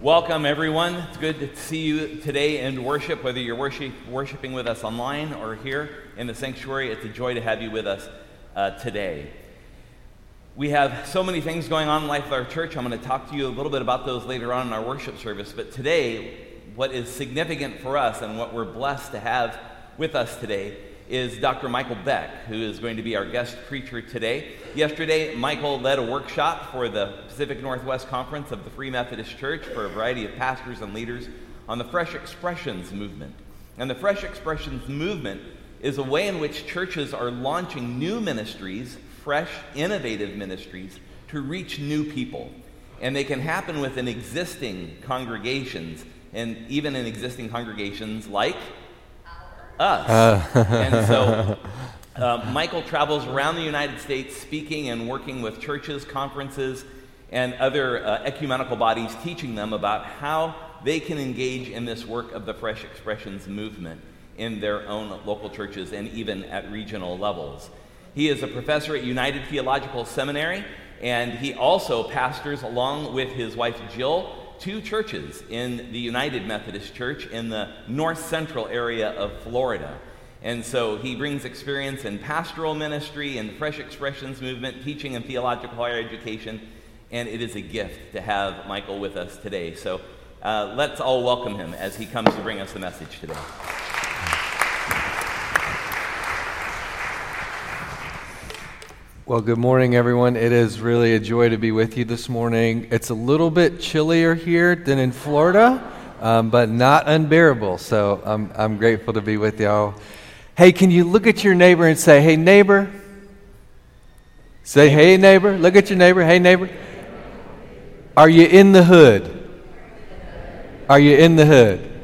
Welcome, everyone. It's good to see you today in worship, whether you're worship, worshiping with us online or here in the sanctuary. It's a joy to have you with us uh, today. We have so many things going on in life of our church. I'm going to talk to you a little bit about those later on in our worship service. But today, what is significant for us and what we're blessed to have with us today is Dr. Michael Beck, who is going to be our guest preacher today. Yesterday, Michael led a workshop for the Pacific Northwest Conference of the Free Methodist Church for a variety of pastors and leaders on the Fresh Expressions movement. And the Fresh Expressions movement is a way in which churches are launching new ministries, fresh, innovative ministries, to reach new people. And they can happen within existing congregations, and even in existing congregations like us. Uh. and so uh, Michael travels around the United States speaking and working with churches, conferences, and other uh, ecumenical bodies, teaching them about how they can engage in this work of the Fresh Expressions movement in their own local churches and even at regional levels. He is a professor at United Theological Seminary, and he also pastors, along with his wife Jill, two churches in the United Methodist Church in the north central area of Florida. And so he brings experience in pastoral ministry and the Fresh Expressions movement, teaching and theological higher education, and it is a gift to have Michael with us today. So uh, let's all welcome him as he comes to bring us the message today. Well, good morning, everyone. It is really a joy to be with you this morning. It's a little bit chillier here than in Florida, um, but not unbearable. So I'm, I'm grateful to be with y'all. Hey, can you look at your neighbor and say, hey, neighbor? Say, hey, neighbor. Look at your neighbor. Hey, neighbor. Are you in the hood? Are you in the hood?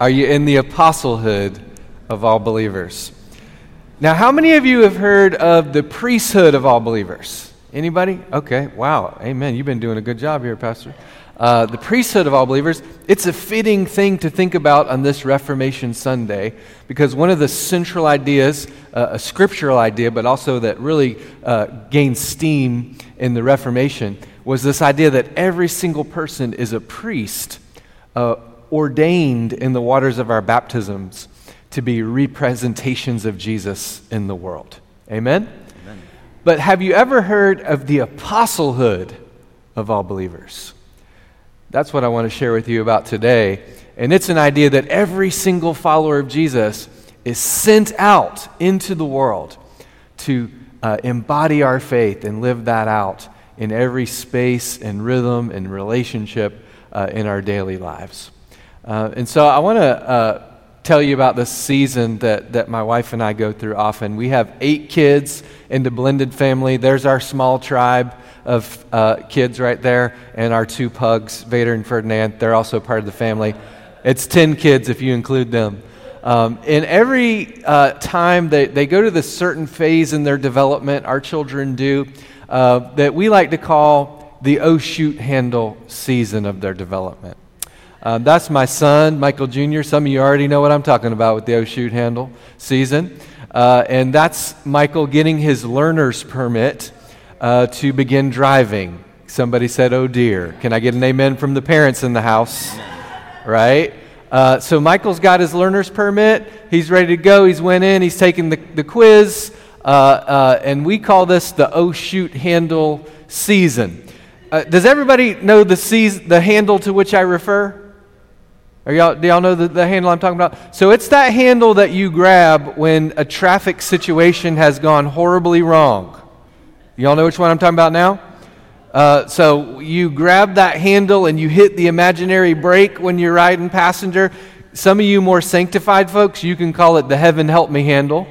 Are you in the apostlehood of all believers? Now, how many of you have heard of the priesthood of all believers? Anybody? Okay, wow, amen. You've been doing a good job here, Pastor. Uh, the priesthood of all believers, it's a fitting thing to think about on this Reformation Sunday because one of the central ideas, uh, a scriptural idea, but also that really uh, gained steam in the Reformation, was this idea that every single person is a priest uh, ordained in the waters of our baptisms to be representations of Jesus in the world. Amen? Amen? But have you ever heard of the apostlehood of all believers? That's what I want to share with you about today. And it's an idea that every single follower of Jesus is sent out into the world to uh, embody our faith and live that out in every space and rhythm and relationship uh, in our daily lives. Uh, and so I want to uh, tell you about the season that, that my wife and I go through often. We have eight kids in the blended family. There's our small tribe of uh, kids right there, and our two pugs, Vader and Ferdinand. They're also part of the family. It's 10 kids if you include them. Um, and every uh, time they, they go to this certain phase in their development, our children do, uh, that we like to call the oh shoot handle season of their development. Um, that's my son, Michael Jr. Some of you already know what I'm talking about with the O shoot handle season. Uh, and that's Michael getting his learner's permit uh, to begin driving. Somebody said, oh dear. Can I get an amen from the parents in the house? Right? Uh, so Michael's got his learner's permit. He's ready to go. He's went in. He's taken the, the quiz. Uh, uh, and we call this the oh shoot handle season. Uh, does everybody know the, season, the handle to which I refer? Are y'all, do y'all know the, the handle I'm talking about? So it's that handle that you grab when a traffic situation has gone horribly wrong. Y'all know which one I'm talking about now? Uh, so you grab that handle and you hit the imaginary brake when you're riding passenger. Some of you more sanctified folks, you can call it the heaven help me handle.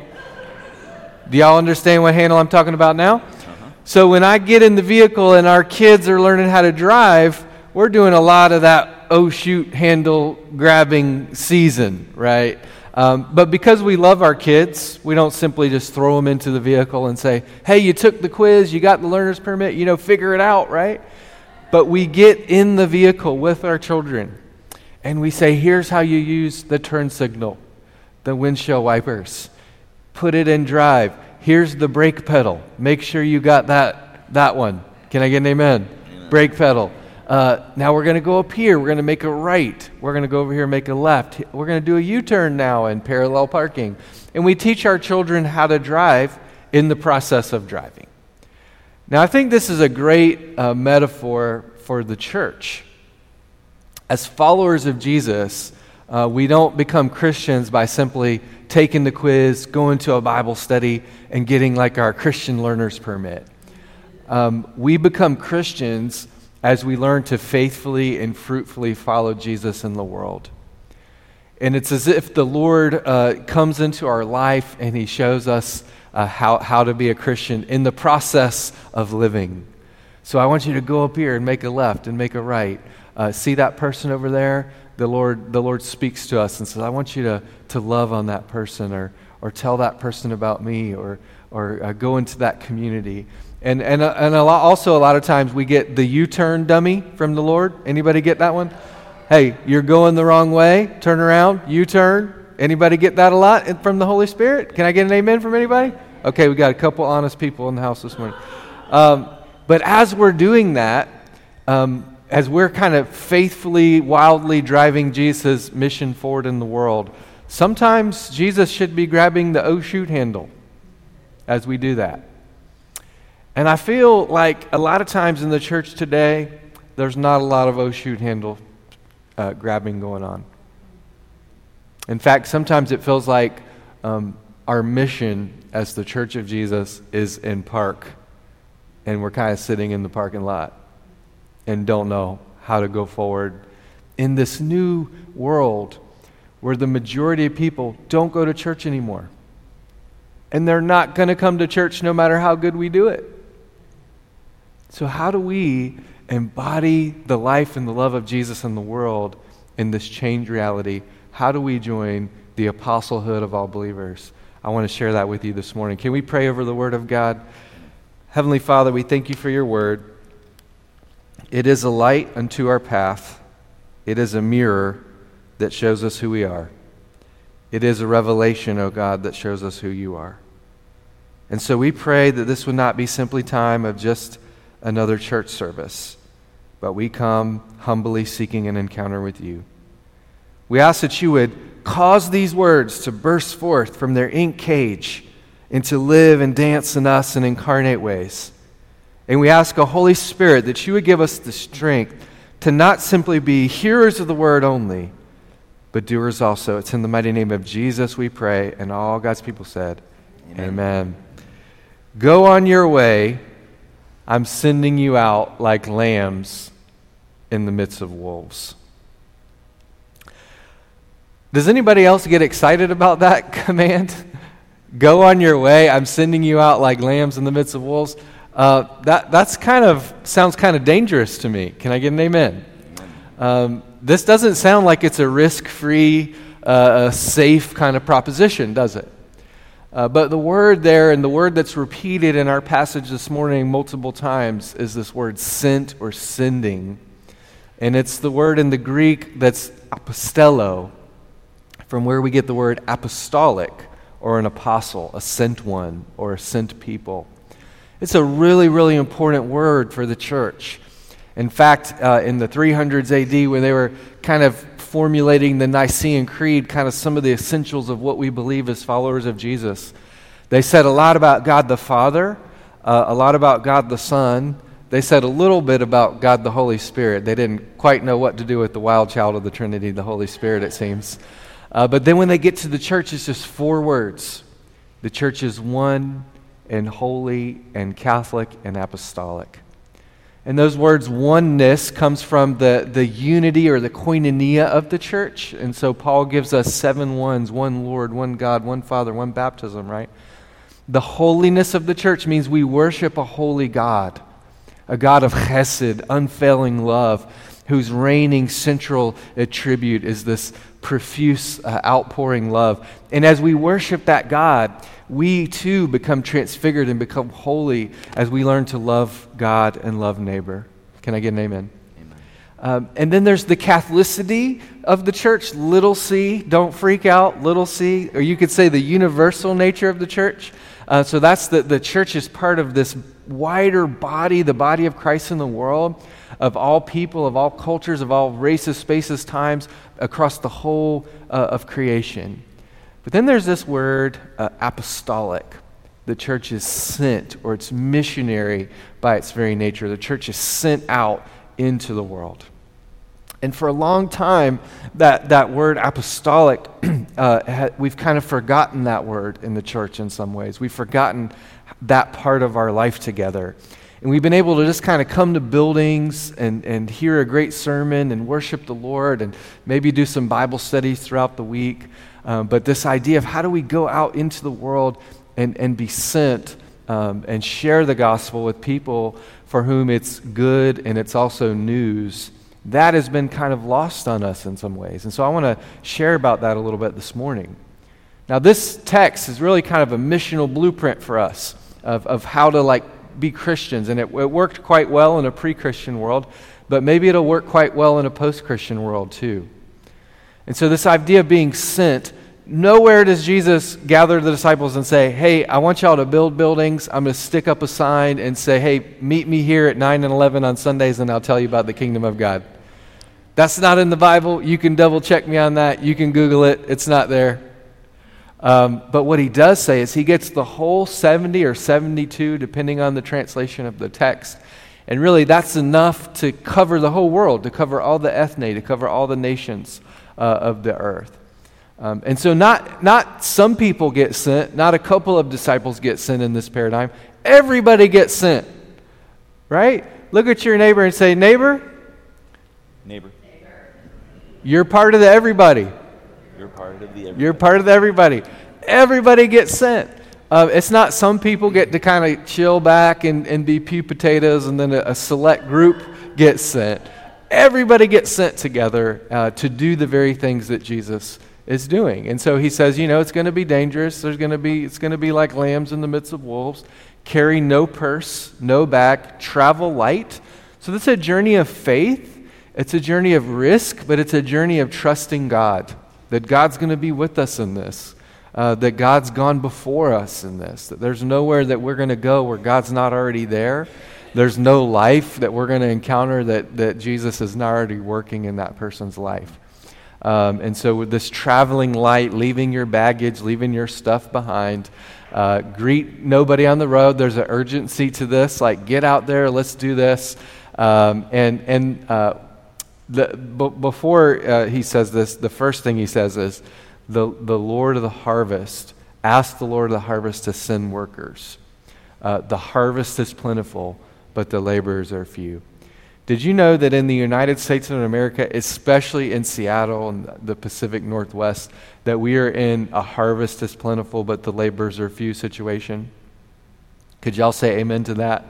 Do y'all understand what handle I'm talking about now? Uh-huh. So when I get in the vehicle and our kids are learning how to drive, we're doing a lot of that oh shoot handle grabbing season, right? Um, but because we love our kids, we don't simply just throw them into the vehicle and say, hey, you took the quiz, you got the learner's permit, you know, figure it out, right? But we get in the vehicle with our children and we say, here's how you use the turn signal the windshield wipers. Put it in drive. Here's the brake pedal. Make sure you got that, that one. Can I get an amen? amen. Brake pedal. Uh, now we're going to go up here. We're going to make a right. We're going to go over here and make a left. We're going to do a U turn now in parallel parking. And we teach our children how to drive in the process of driving. Now, I think this is a great uh, metaphor for the church. As followers of Jesus, uh, we don't become Christians by simply taking the quiz, going to a Bible study, and getting like our Christian learner's permit. Um, we become Christians as we learn to faithfully and fruitfully follow Jesus in the world. And it's as if the Lord uh, comes into our life and He shows us uh, how, how to be a Christian in the process of living. So I want you to go up here and make a left and make a right. Uh, see that person over there? The Lord, the Lord speaks to us and says, I want you to, to love on that person or, or tell that person about me or, or uh, go into that community. And, and, uh, and a lot, also, a lot of times we get the U turn dummy from the Lord. Anybody get that one? Hey, you're going the wrong way. Turn around, U turn. Anybody get that a lot from the Holy Spirit? Can I get an amen from anybody? Okay, we got a couple honest people in the house this morning. Um, but as we're doing that, um, as we're kind of faithfully, wildly driving Jesus' mission forward in the world, sometimes Jesus should be grabbing the oh shoot handle as we do that. And I feel like a lot of times in the church today, there's not a lot of oh shoot handle uh, grabbing going on. In fact, sometimes it feels like um, our mission as the church of Jesus is in park, and we're kind of sitting in the parking lot and don't know how to go forward in this new world where the majority of people don't go to church anymore. And they're not going to come to church no matter how good we do it. So, how do we embody the life and the love of Jesus in the world in this changed reality? How do we join the apostlehood of all believers? I want to share that with you this morning. Can we pray over the Word of God? Heavenly Father, we thank you for your Word. It is a light unto our path, it is a mirror that shows us who we are. It is a revelation, O oh God, that shows us who you are. And so we pray that this would not be simply time of just another church service, but we come humbly seeking an encounter with you. We ask that you would cause these words to burst forth from their ink cage and to live and dance in us in incarnate ways. And we ask, a Holy Spirit, that you would give us the strength to not simply be hearers of the word only, but doers also. It's in the mighty name of Jesus we pray. And all God's people said, Amen. Amen. Go on your way I'm sending you out like lambs in the midst of wolves. Does anybody else get excited about that command? Go on your way. I'm sending you out like lambs in the midst of wolves. Uh, that that's kind of sounds kind of dangerous to me. Can I get an amen? Um, this doesn't sound like it's a risk-free, uh, safe kind of proposition, does it? Uh, but the word there, and the word that's repeated in our passage this morning multiple times, is this word sent or sending. And it's the word in the Greek that's apostello, from where we get the word apostolic, or an apostle, a sent one, or a sent people. It's a really, really important word for the church. In fact, uh, in the 300s AD, when they were kind of formulating the Nicene Creed, kind of some of the essentials of what we believe as followers of Jesus. They said a lot about God the Father, uh, a lot about God the Son. They said a little bit about God the Holy Spirit. They didn't quite know what to do with the wild child of the Trinity, the Holy Spirit, it seems. Uh, but then when they get to the church, it's just four words the church is one and holy and Catholic and apostolic. And those words, oneness, comes from the, the unity or the koinonia of the church. And so Paul gives us seven ones one Lord, one God, one Father, one baptism, right? The holiness of the church means we worship a holy God, a God of chesed, unfailing love, whose reigning central attribute is this profuse uh, outpouring love. And as we worship that God, we too become transfigured and become holy as we learn to love God and love neighbor. Can I get an amen? amen. Um, and then there's the Catholicity of the church, little c, don't freak out, little c, or you could say the universal nature of the church. Uh, so that's the, the church is part of this wider body, the body of Christ in the world, of all people, of all cultures, of all races, spaces, times, across the whole uh, of creation. But then there's this word, uh, apostolic. The church is sent, or it's missionary by its very nature. The church is sent out into the world. And for a long time, that, that word apostolic, uh, we've kind of forgotten that word in the church in some ways. We've forgotten that part of our life together. And we've been able to just kind of come to buildings and, and hear a great sermon and worship the Lord and maybe do some Bible studies throughout the week. Um, but this idea of how do we go out into the world and, and be sent um, and share the gospel with people for whom it's good and it's also news, that has been kind of lost on us in some ways. And so I want to share about that a little bit this morning. Now, this text is really kind of a missional blueprint for us of, of how to like be Christians. And it, it worked quite well in a pre Christian world, but maybe it'll work quite well in a post Christian world too. And so, this idea of being sent Nowhere does Jesus gather the disciples and say, Hey, I want y'all to build buildings. I'm going to stick up a sign and say, Hey, meet me here at 9 and 11 on Sundays and I'll tell you about the kingdom of God. That's not in the Bible. You can double check me on that. You can Google it, it's not there. Um, but what he does say is he gets the whole 70 or 72, depending on the translation of the text. And really, that's enough to cover the whole world, to cover all the ethne, to cover all the nations uh, of the earth. Um, and so, not, not some people get sent, not a couple of disciples get sent in this paradigm. Everybody gets sent, right? Look at your neighbor and say, Neighbor, neighbor, you're part of the everybody. You're part of the everybody. You're part of the everybody. Everybody gets sent. Uh, it's not some people get to kind of chill back and, and be pew potatoes and then a, a select group gets sent. Everybody gets sent together uh, to do the very things that Jesus is doing. And so he says, you know, it's going to be dangerous. There's going to be it's going to be like lambs in the midst of wolves. Carry no purse, no bag, travel light. So this is a journey of faith. It's a journey of risk, but it's a journey of trusting God. That God's going to be with us in this. Uh, that God's gone before us in this. That there's nowhere that we're going to go where God's not already there. There's no life that we're going to encounter that, that Jesus is not already working in that person's life. Um, and so, with this traveling light, leaving your baggage, leaving your stuff behind, uh, greet nobody on the road. There's an urgency to this. Like, get out there, let's do this. Um, and and uh, the, b- before uh, he says this, the first thing he says is, the, the Lord of the harvest, ask the Lord of the harvest to send workers. Uh, the harvest is plentiful, but the laborers are few. Did you know that in the United States of America, especially in Seattle and the Pacific Northwest, that we are in a harvest is plentiful, but the laborers are few situation? Could y'all say amen to that?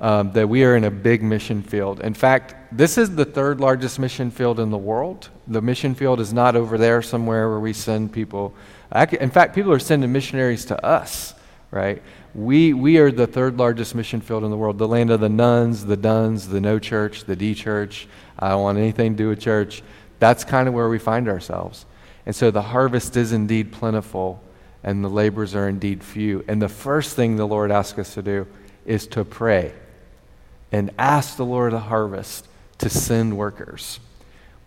Um, that we are in a big mission field. In fact, this is the third largest mission field in the world. The mission field is not over there somewhere where we send people. In fact, people are sending missionaries to us, right? we, we are the third largest mission field in the world, the land of the nones, the dones, the no church, the D church. I don't want anything to do with church. That's kind of where we find ourselves. And so the harvest is indeed plentiful, and the laborers are indeed few. And the first thing the Lord asks us to do is to pray and ask the Lord of the harvest to send workers.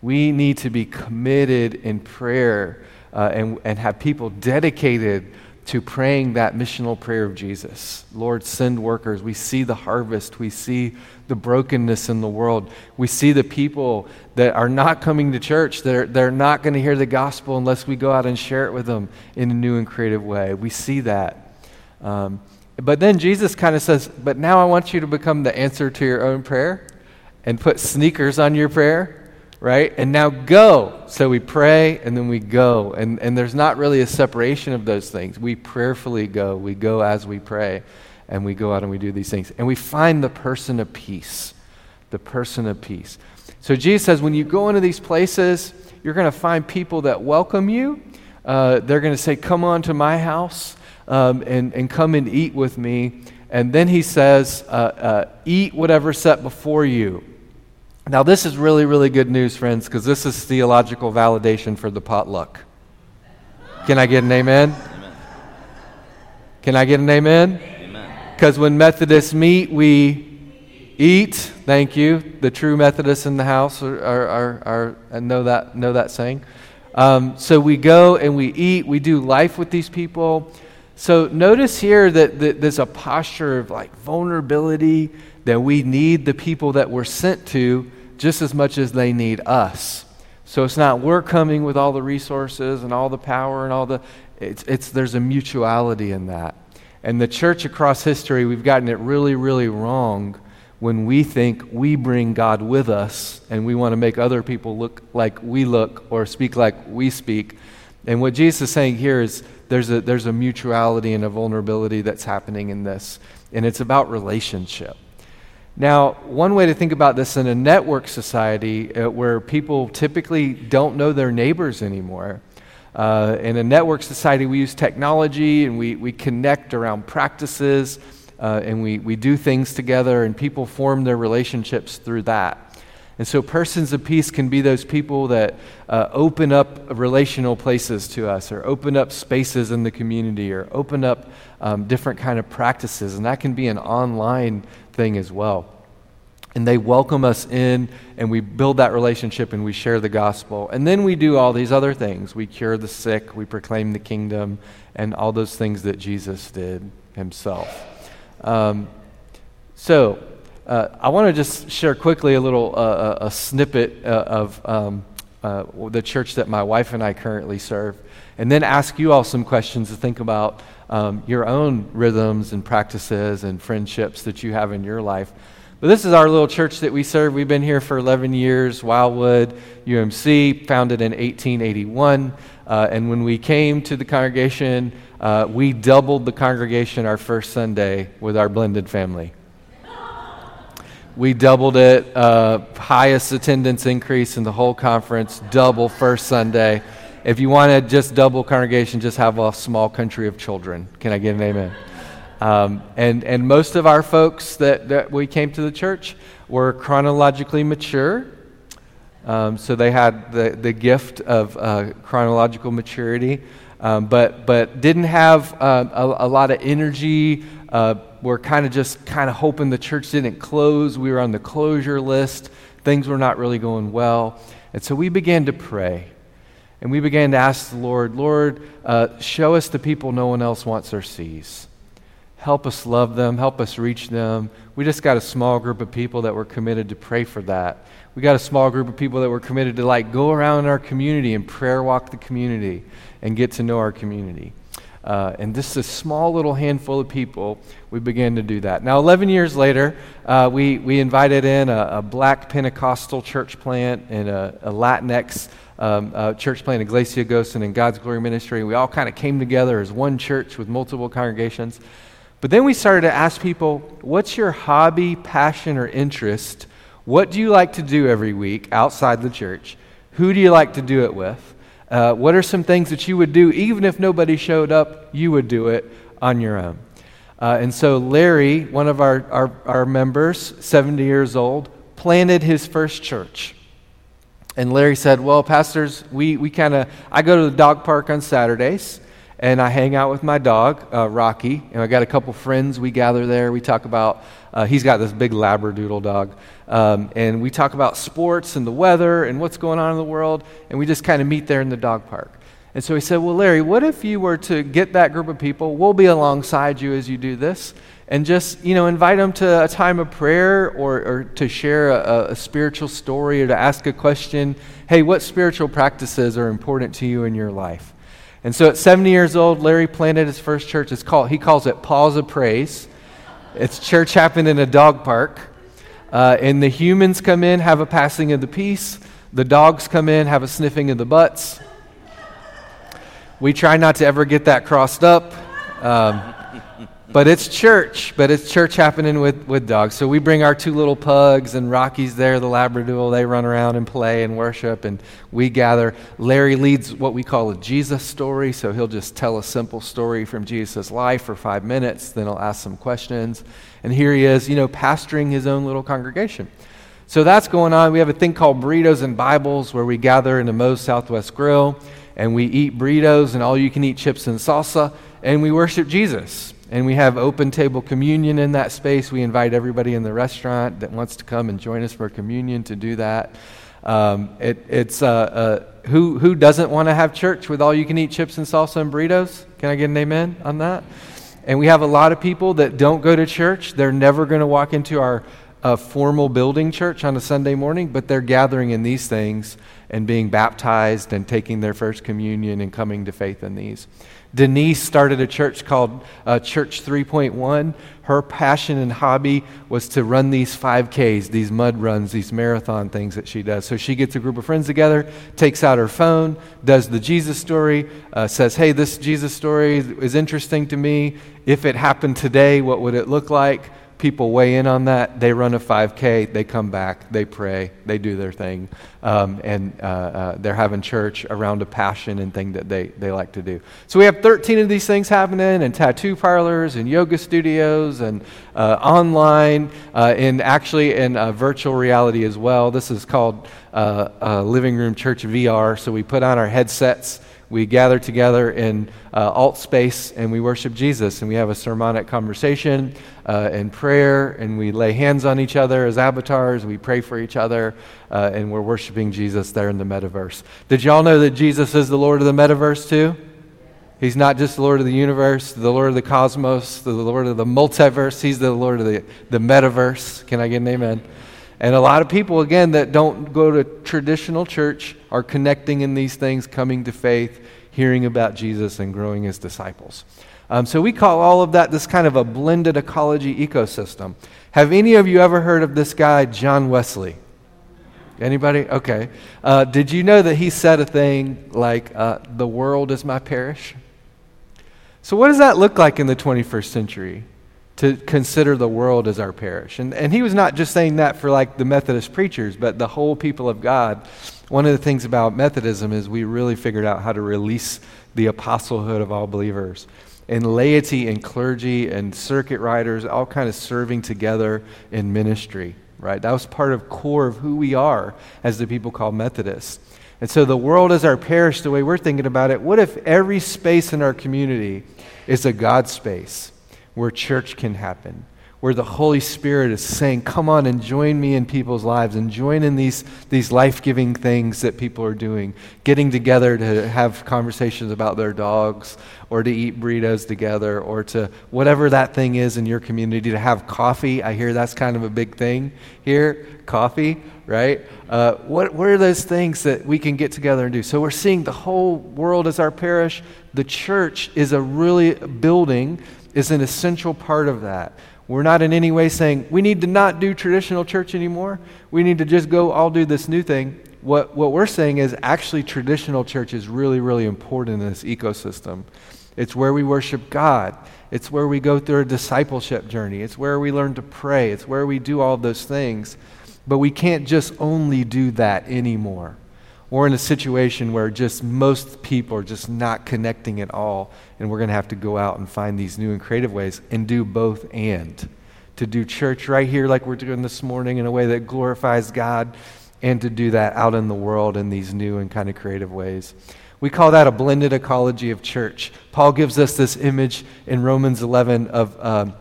We need to be committed in prayer uh, and, and have people dedicated to praying that missional prayer of Jesus Lord, send workers. We see the harvest, we see the brokenness in the world, we see the people that are not coming to church, they're, they're not going to hear the gospel unless we go out and share it with them in a new and creative way. We see that. Um, but then Jesus kind of says, But now I want you to become the answer to your own prayer and put sneakers on your prayer right? And now go. So we pray and then we go. And, and there's not really a separation of those things. We prayerfully go. We go as we pray and we go out and we do these things. And we find the person of peace. The person of peace. So Jesus says, when you go into these places, you're going to find people that welcome you. Uh, they're going to say, Come on to my house um, and, and come and eat with me. And then he says, uh, uh, Eat whatever set before you. Now, this is really, really good news, friends, because this is theological validation for the potluck. Can I get an amen? amen. Can I get an amen? Because when Methodists meet, we eat. Thank you. The true Methodists in the house are, are, are, are know, that, know that saying. Um, so we go and we eat, we do life with these people. So notice here that, that there's a posture of like vulnerability that we need the people that we're sent to just as much as they need us. So it's not we're coming with all the resources and all the power and all the it's, it's there's a mutuality in that. And the church across history, we've gotten it really, really wrong when we think we bring God with us and we want to make other people look like we look or speak like we speak. And what Jesus is saying here is there's a, there's a mutuality and a vulnerability that's happening in this, and it's about relationship. Now, one way to think about this in a network society uh, where people typically don't know their neighbors anymore, uh, in a network society, we use technology and we, we connect around practices uh, and we, we do things together, and people form their relationships through that. And so, persons of peace can be those people that uh, open up relational places to us, or open up spaces in the community, or open up um, different kind of practices. And that can be an online thing as well. And they welcome us in, and we build that relationship, and we share the gospel. And then we do all these other things. We cure the sick, we proclaim the kingdom, and all those things that Jesus did himself. Um, so, uh, I want to just share quickly a little uh, uh, a snippet uh, of um, uh, the church that my wife and I currently serve, and then ask you all some questions to think about um, your own rhythms and practices and friendships that you have in your life. But this is our little church that we serve. We've been here for 11 years, Wildwood UMC, founded in 1881. Uh, and when we came to the congregation, we doubled the congregation our first Sunday with our blended family. We doubled it, uh, highest attendance increase in the whole conference, double first Sunday. If you want to just double congregation, just have a small country of children. Can I get an amen? Um, and, and most of our folks that, that we came to the church were chronologically mature. Um, so they had the, the gift of uh, chronological maturity um, but, but didn't have uh, a, a, lot of energy. Uh, we're kind of just kind of hoping the church didn't close. We were on the closure list. Things were not really going well. And so we began to pray. And we began to ask the Lord, Lord, uh, show us the people no one else wants or sees. Help us love them. Help us reach them. We just got a small group of people that were committed to pray for that. We got a small group of people that were committed to like go around our community and prayer walk the community and get to know our community. Uh, and this is a small little handful of people. We began to do that. Now, 11 years later, uh, we, we invited in a, a, black Pentecostal church plant and a, a Latinx um, uh, church plant, Iglesia Gosen and God's Glory Ministry. We all kind of came together as one church with multiple congregations. But then we started to ask people, what's your hobby, passion, or interest? What do you like to do every week outside the church? Who do you like to do it with? Uh, what are some things that you would do, even if nobody showed up, you would do it on your own? Uh, and so Larry, one of our, our, our members, 70 years old, planted his first church. And Larry said, Well, pastors, we, we kind of, I go to the dog park on Saturdays and I hang out with my dog, uh, Rocky. And I got a couple friends. We gather there. We talk about, uh, he's got this big Labradoodle dog. Um, and we talk about sports and the weather and what's going on in the world. And we just kind of meet there in the dog park. And so he said, Well, Larry, what if you were to get that group of people? We'll be alongside you as you do this. And just, you know, invite them to a time of prayer or, or to share a, a spiritual story or to ask a question. Hey, what spiritual practices are important to you in your life? And so at 70 years old, Larry planted his first church. It's called, he calls it Paws of Praise. It's church happened in a dog park. Uh, and the humans come in, have a passing of the peace. The dogs come in, have a sniffing of the butts. We try not to ever get that crossed up. Um, but it's church, but it's church happening with, with dogs. So we bring our two little pugs, and Rocky's there, the Labrador. They run around and play and worship, and we gather. Larry leads what we call a Jesus story, so he'll just tell a simple story from Jesus' life for five minutes, then he'll ask some questions. And here he is, you know, pastoring his own little congregation. So that's going on. We have a thing called Burritos and Bibles where we gather in the Moe's Southwest Grill and we eat burritos and all you can eat chips and salsa and we worship Jesus. And we have open table communion in that space. We invite everybody in the restaurant that wants to come and join us for communion to do that. Um, it, it's uh, uh, who, who doesn't want to have church with all you can eat chips and salsa and burritos? Can I get an amen on that? And we have a lot of people that don't go to church. They're never going to walk into our a formal building church on a Sunday morning, but they're gathering in these things and being baptized and taking their first communion and coming to faith in these. Denise started a church called uh, Church 3.1. Her passion and hobby was to run these 5Ks, these mud runs, these marathon things that she does. So she gets a group of friends together, takes out her phone, does the Jesus story, uh, says, Hey, this Jesus story is interesting to me. If it happened today, what would it look like? People weigh in on that. They run a 5K, they come back, they pray, they do their thing, um, and uh, uh, they're having church around a passion and thing that they, they like to do. So we have 13 of these things happening, and tattoo parlors, and yoga studios, and uh, online, uh, and actually in uh, virtual reality as well. This is called uh, Living Room Church VR. So we put on our headsets we gather together in uh, Altspace and we worship Jesus and we have a sermonic conversation uh, and prayer and we lay hands on each other as avatars. We pray for each other uh, and we're worshiping Jesus there in the metaverse. Did y'all know that Jesus is the Lord of the metaverse too? He's not just the Lord of the universe, the Lord of the cosmos, the Lord of the multiverse. He's the Lord of the, the metaverse. Can I get an amen? And a lot of people, again, that don't go to traditional church are connecting in these things, coming to faith, hearing about Jesus, and growing as disciples. Um, so we call all of that this kind of a blended ecology ecosystem. Have any of you ever heard of this guy, John Wesley? Anybody? Okay. Uh, did you know that he said a thing like, uh, the world is my parish? So, what does that look like in the 21st century? To consider the world as our parish. And, and he was not just saying that for like the Methodist preachers, but the whole people of God. One of the things about Methodism is we really figured out how to release the apostlehood of all believers. And laity and clergy and circuit riders all kind of serving together in ministry, right? That was part of core of who we are as the people called Methodists. And so the world is our parish, the way we're thinking about it. What if every space in our community is a God space? Where church can happen, where the Holy Spirit is saying, Come on and join me in people's lives and join in these, these life giving things that people are doing, getting together to have conversations about their dogs or to eat burritos together or to whatever that thing is in your community, to have coffee. I hear that's kind of a big thing here coffee, right? Uh, what, what are those things that we can get together and do? So we're seeing the whole world as our parish. The church is a really building is an essential part of that. We're not in any way saying we need to not do traditional church anymore. We need to just go all do this new thing. What, what we're saying is actually traditional church is really, really important in this ecosystem. It's where we worship God. It's where we go through a discipleship journey. It's where we learn to pray. It's where we do all those things. But we can't just only do that anymore. We're in a situation where just most people are just not connecting at all, and we're going to have to go out and find these new and creative ways and do both and. To do church right here, like we're doing this morning, in a way that glorifies God, and to do that out in the world in these new and kind of creative ways. We call that a blended ecology of church. Paul gives us this image in Romans 11 of um,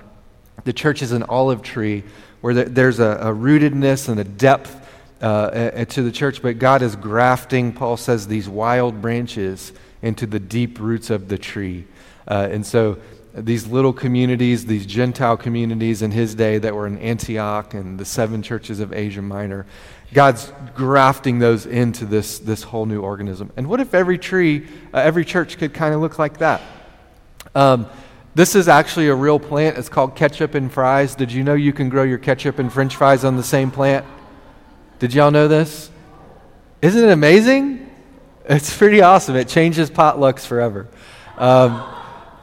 the church is an olive tree where there's a, a rootedness and a depth uh, to the church, but God is grafting, Paul says, these wild branches into the deep roots of the tree. Uh, and so these little communities, these Gentile communities in his day that were in Antioch and the seven churches of Asia Minor, God's grafting those into this, this whole new organism. And what if every tree, uh, every church could kind of look like that? Um, this is actually a real plant. It's called ketchup and fries. Did you know you can grow your ketchup and french fries on the same plant? Did y'all know this? Isn't it amazing? It's pretty awesome. It changes potlucks forever. Um,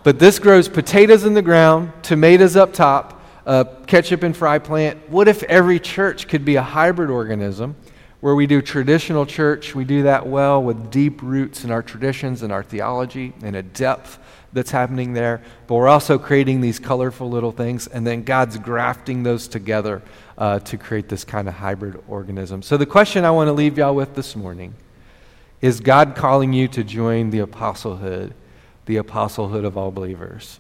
but this grows potatoes in the ground, tomatoes up top, uh, ketchup and fry plant. What if every church could be a hybrid organism where we do traditional church, we do that well with deep roots in our traditions and our theology and a depth that's happening there. But we're also creating these colorful little things, and then God's grafting those together uh, to create this kind of hybrid organism. So, the question I want to leave y'all with this morning is God calling you to join the apostlehood, the apostlehood of all believers?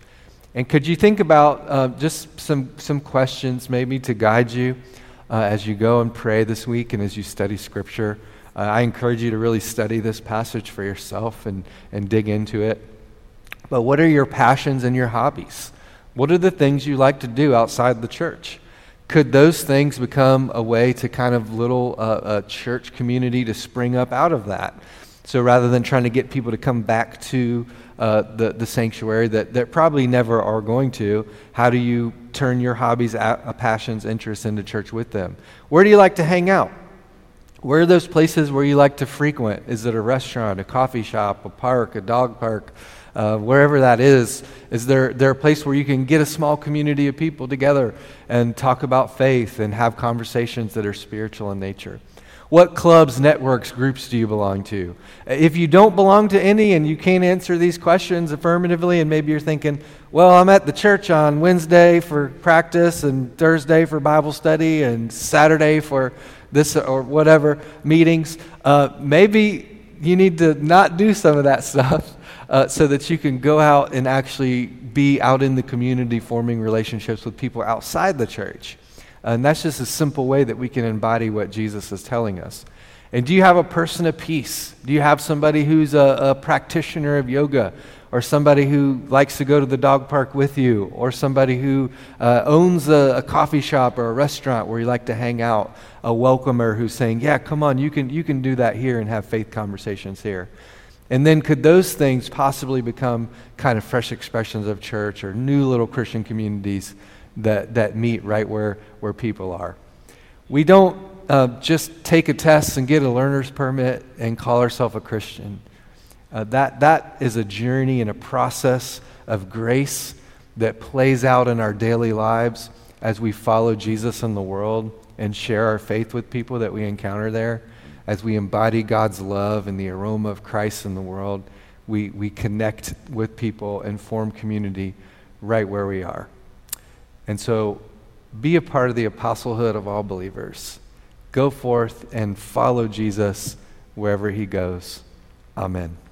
And could you think about uh, just some, some questions maybe to guide you uh, as you go and pray this week and as you study Scripture? Uh, I encourage you to really study this passage for yourself and, and dig into it. But what are your passions and your hobbies? What are the things you like to do outside the church? Could those things become a way to kind of little uh, a church community to spring up out of that? So rather than trying to get people to come back to uh, the, the sanctuary that, that probably never are going to, how do you turn your hobbies, passions, interests into church with them? Where do you like to hang out? Where are those places where you like to frequent? Is it a restaurant, a coffee shop, a park, a dog park? Uh, wherever that is, is there, there a place where you can get a small community of people together and talk about faith and have conversations that are spiritual in nature? What clubs, networks, groups do you belong to? If you don't belong to any and you can't answer these questions affirmatively, and maybe you're thinking, well, I'm at the church on Wednesday for practice, and Thursday for Bible study, and Saturday for this or whatever meetings, uh, maybe you need to not do some of that stuff uh, so that you can go out and actually be out in the community forming relationships with people outside the church. And that's just a simple way that we can embody what Jesus is telling us. And do you have a person of peace? Do you have somebody who's a, a practitioner of yoga? Or somebody who likes to go to the dog park with you? Or somebody who uh, owns a, a coffee shop or a restaurant where you like to hang out? A welcomer who's saying, Yeah, come on, you can, you can do that here and have faith conversations here. And then could those things possibly become kind of fresh expressions of church or new little Christian communities that, that meet right where, where people are? We don't uh, just take a test and get a learner's permit and call ourselves a Christian. Uh, that, that is a journey and a process of grace that plays out in our daily lives as we follow Jesus in the world and share our faith with people that we encounter there as we embody God's love and the aroma of Christ in the world, we, we connect with people and form community right where we are. And so be a part of the apostlehood of all believers. Go forth and follow Jesus wherever he goes. Amen.